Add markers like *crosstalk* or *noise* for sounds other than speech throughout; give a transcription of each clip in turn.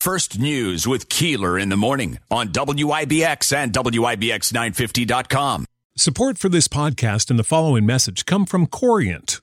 First News with Keeler in the morning on WIBX and WIBX950.com. Support for this podcast and the following message come from Corient.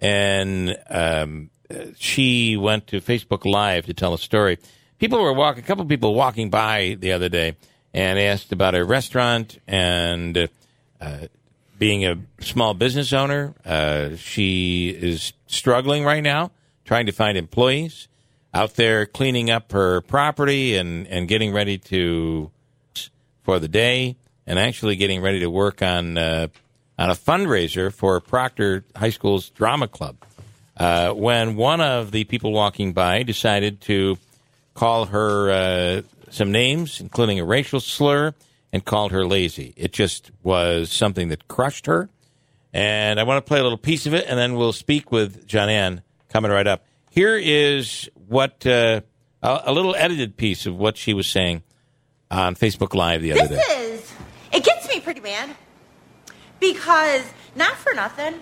and um, she went to Facebook Live to tell a story. People were walking, a couple people walking by the other day and asked about a restaurant and uh, being a small business owner. Uh, she is struggling right now, trying to find employees out there cleaning up her property and, and getting ready to for the day and actually getting ready to work on uh, on a fundraiser for Proctor High School's drama club. Uh, when one of the people walking by decided to call her uh, some names, including a racial slur, and called her lazy. It just was something that crushed her. And I want to play a little piece of it, and then we'll speak with John Ann coming right up. Here is what uh, a, a, little edited piece of what she was saying on Facebook Live the other this day. Is, it gets me pretty mad because, not for nothing,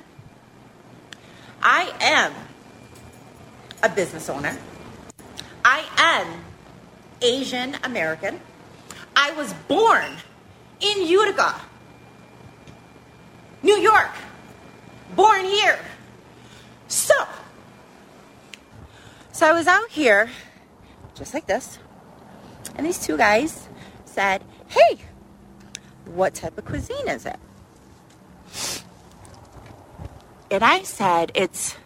I am a business owner. I am Asian American. I was born in Utica, New York. Born here. So, so I was out here, just like this, and these two guys said, Hey, what type of cuisine is it? And I said, It's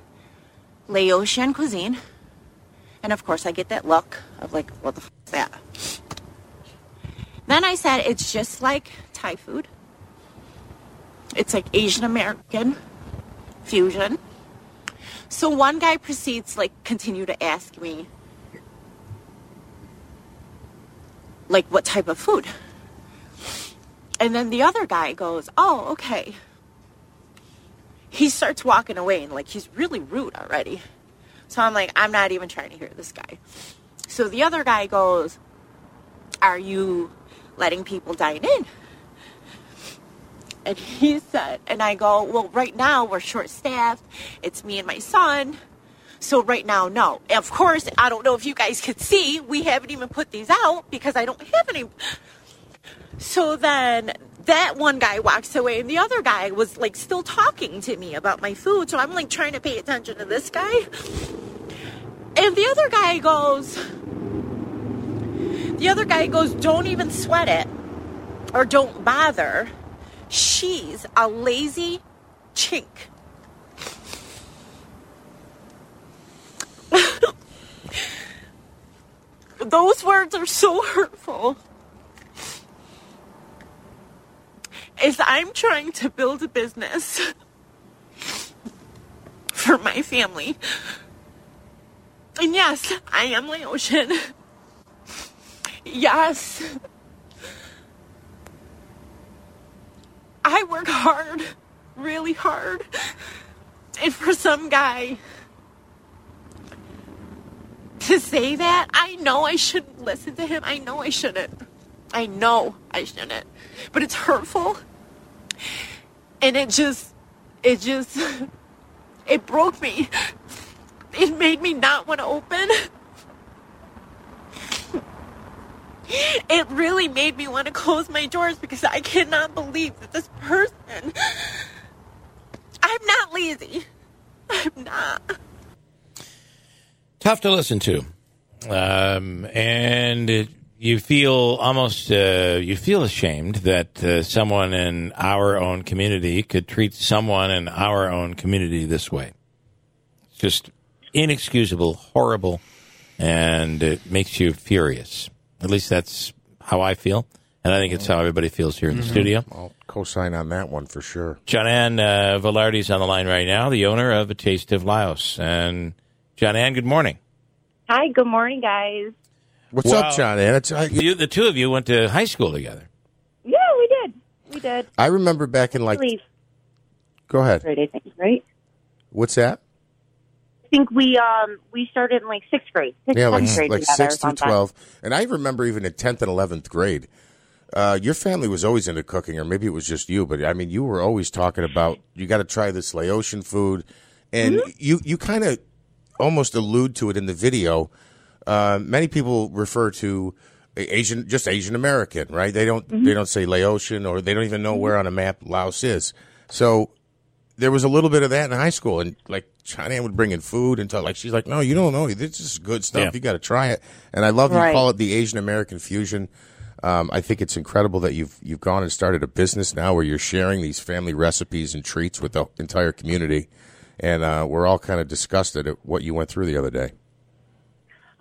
Laotian cuisine. And of course, I get that look of like, What the f is that? Then I said, It's just like Thai food. It's like Asian American fusion. So one guy proceeds like continue to ask me like what type of food. And then the other guy goes, "Oh, okay." He starts walking away and like he's really rude already. So I'm like, I'm not even trying to hear this guy. So the other guy goes, "Are you letting people dine in?" And he said, and I go, well, right now we're short staffed. It's me and my son. So right now, no. Of course, I don't know if you guys could see, we haven't even put these out because I don't have any. So then that one guy walks away and the other guy was like still talking to me about my food. So I'm like trying to pay attention to this guy. And the other guy goes, the other guy goes, don't even sweat it or don't bother she's a lazy chink. *laughs* Those words are so hurtful. As I'm trying to build a business *laughs* for my family. And yes, I am Laotian. Yes, I work hard, really hard. And for some guy to say that, I know I shouldn't listen to him. I know I shouldn't. I know I shouldn't. But it's hurtful. And it just, it just, *laughs* it broke me. It made me not want to open. it really made me want to close my doors because I cannot believe that this person. I'm not lazy. I'm not. Tough to listen to. um, and it, you feel almost uh, you feel ashamed that uh, someone in our own community could treat someone in our own community this way. It's just inexcusable, horrible, and it makes you furious. At least that's how I feel, and I think it's how everybody feels here in the studio. I'll co-sign on that one for sure. John Ann uh, Velarde's on the line right now, the owner of A Taste of Laos. And John Ann, good morning. Hi, good morning, guys. What's Wow. up, John? Ann? It's, I, You, the two of you went to high school together. Yeah, we did. We did. I remember back in like. Believe Go ahead. grade, I think, right? What's that? I think we um we started in like sixth grade, sixth Yeah, like seventh grade like together six through twelve, and I remember even in tenth and eleventh grade. Uh, your family was always into cooking, or maybe it was just you. But I mean, you were always talking about you got to try this Laotian food, and Mm-hmm. you you kind of almost allude to it in the video. Uh, many people refer to Asian, just Asian American, right? They don't Mm-hmm. they don't say Laotian, or they don't even know where on a map Laos is. So there was a little bit of that in high school, and like China would bring in food and tell, like she's like, "No, you don't know. This is good stuff. Yeah. You got to try it." And I love you call it the Asian American fusion. Um, I think it's incredible that you've you've gone and started a business now where you're sharing these family recipes and treats with the entire community, and uh, we're all kind of disgusted at what you went through the other day.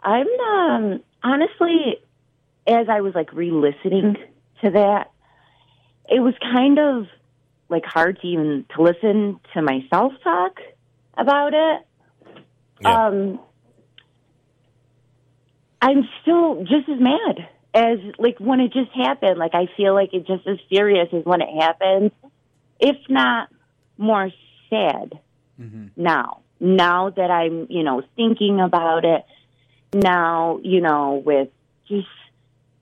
I'm um honestly, as I was like re-listening to that, it was kind of like hard to even to listen to myself talk about it. Yeah. Um, I'm still just as mad as like when it just happened. Like I feel like it's just as serious as when it happened, if not more sad. Now, now that I'm you know thinking about it, now you know with just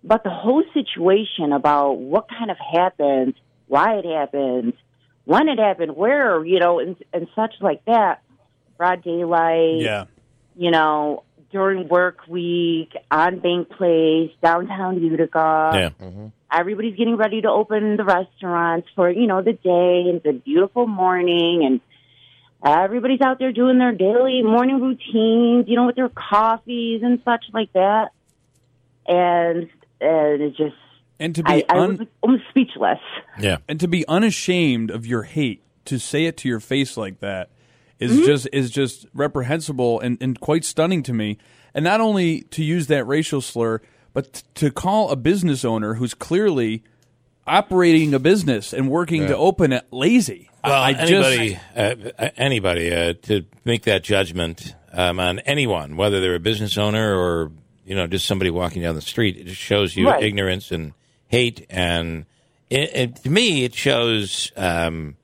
but the whole situation about what kind of happened, why it happened, when it happened, where you know, and, and such like that. Broad daylight Yeah. you know, during work week, on Bank Place, downtown Utica. yeah. Mm-hmm. Everybody's getting ready to open the restaurants for, you know, the day. It's a beautiful morning and everybody's out there doing their daily morning routines, you know, with their coffees and such like that. And, and it just, And to be I, I was almost speechless. Yeah. and to be unashamed of your hate to say it to your face like that is Mm-hmm. just is just reprehensible and, and quite stunning to me and not only to use that racial slur but t- to call a business owner who's clearly operating a business and working to open it lazy Well, I anybody, just uh, anybody uh, to make that judgment um, on anyone, whether they're a business owner or you know just somebody walking down the street, it just shows you Right. ignorance and hate. And it, it, to me, it shows um,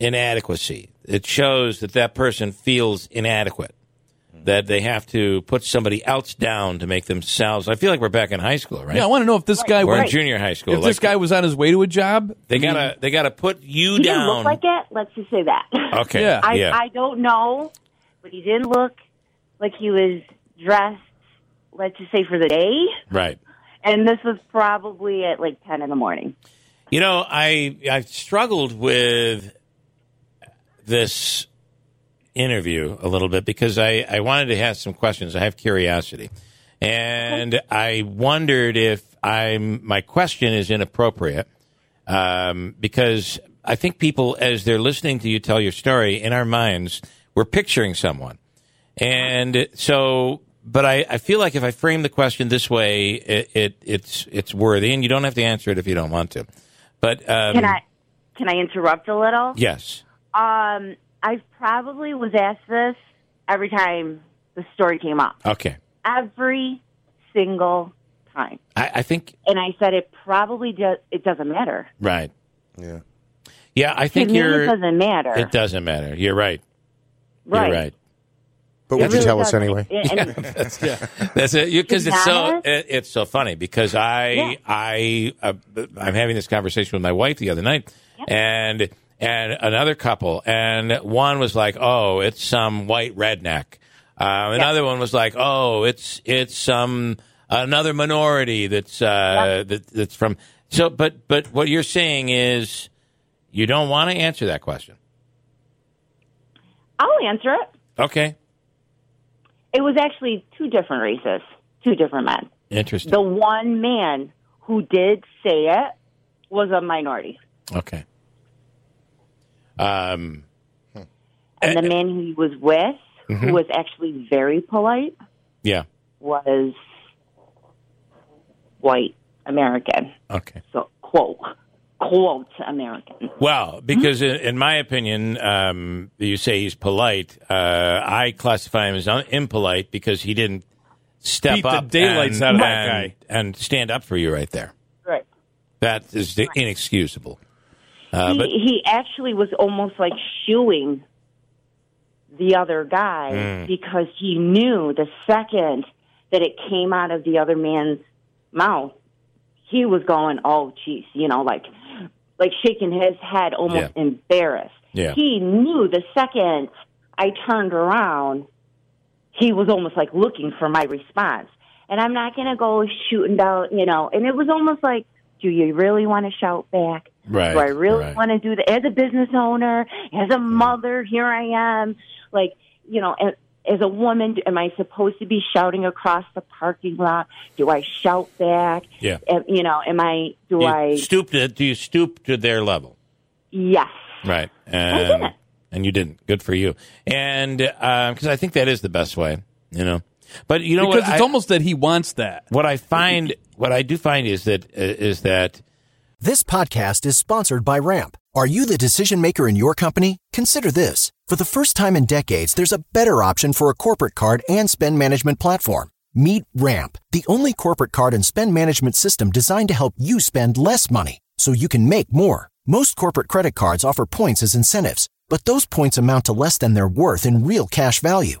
inadequacy. It shows that that person feels inadequate. That they have to put somebody else down to make themselves. I feel like we're back in high school, right? yeah I want to know if this guy we're in junior high school. if this guy was on his way to a job they I mean, gotta they gotta put you He down. didn't look like it. Let's just say that. Okay. Yeah. I, yeah. I don't know, but he didn't look like he was dressed, let's just say, for the day. right. And this was probably at like 10 in the morning. You know, I I struggled with this interview a little bit because I, I wanted to have some questions. I have curiosity. And I wondered if I'm my question is inappropriate. Um, because I think people as they're listening to you tell your story in our minds, we're picturing someone. And so but I, I feel like if I frame the question this way, it, it it's it's worthy, and you don't have to answer it if you don't want to. But um, Can I can I interrupt a little? Yes. Um, I probably was asked this every time the story came up. Okay. Every single time. I, I think And I said it probably does it doesn't matter. right. Yeah. Yeah, I To think me, you're. it doesn't matter. It doesn't matter. You're right. right. You're right. But It would you tell us doesn't. anyway? And- *laughs* and- That's it. Because it's so it, it's so funny because I Yeah. I uh, I'm having this conversation with my wife the other night, and and another couple, and one was like, "Oh, it's some white redneck." Uh, another one was like, "Oh, it's it's some another minority that's uh, that, that's from." So, but but what you're saying is you don't want to answer that question. I'll answer it. Okay. It was actually two different races, two different men. Interesting. The one man who did say it was a minority. Okay. Um, And the man he was with, Mm-hmm. who was actually very polite, yeah. was white American. Okay. So, quote, quote, American. Well, because in, in my opinion, um, you say he's polite. Uh, I classify him as un- impolite because he didn't step Beat the up daylights and, out of that and- guy. and stand up for you right there. Right. That is inexcusable. Uh, he, but he actually was almost like shooing the other guy Mm. because he knew the second that it came out of the other man's mouth, he was going, "Oh, jeez," you know, like like shaking his head, almost Yeah. embarrassed. Yeah. He knew the second I turned around, he was almost like looking for my response. And I'm not going to go shooting down, you know. And it was almost like, do you really want to shout back? Right, Do I really right. want to do that? As a business owner, as a mm-hmm. mother, here I am. Like, you know, as, as a woman, am I supposed to be shouting across the parking lot? Do I shout back? Yeah. Am- you know, am I, do you I, stoop to, do you stoop to their level? yes. Right. And. And you didn't. Good for you. And um, because I think that is the best way, you know. But you know because what? it's I- almost that he wants that. what I find, what I do find is that uh, is that This podcast is sponsored by Ramp. Are you the decision maker in your company? Consider this. For the first time in decades, there's a better option for a corporate card and spend management platform. Meet Ramp, the only corporate card and spend management system designed to help you spend less money so you can make more. Most corporate credit cards offer points as incentives, but those points amount to less than their worth in real cash value.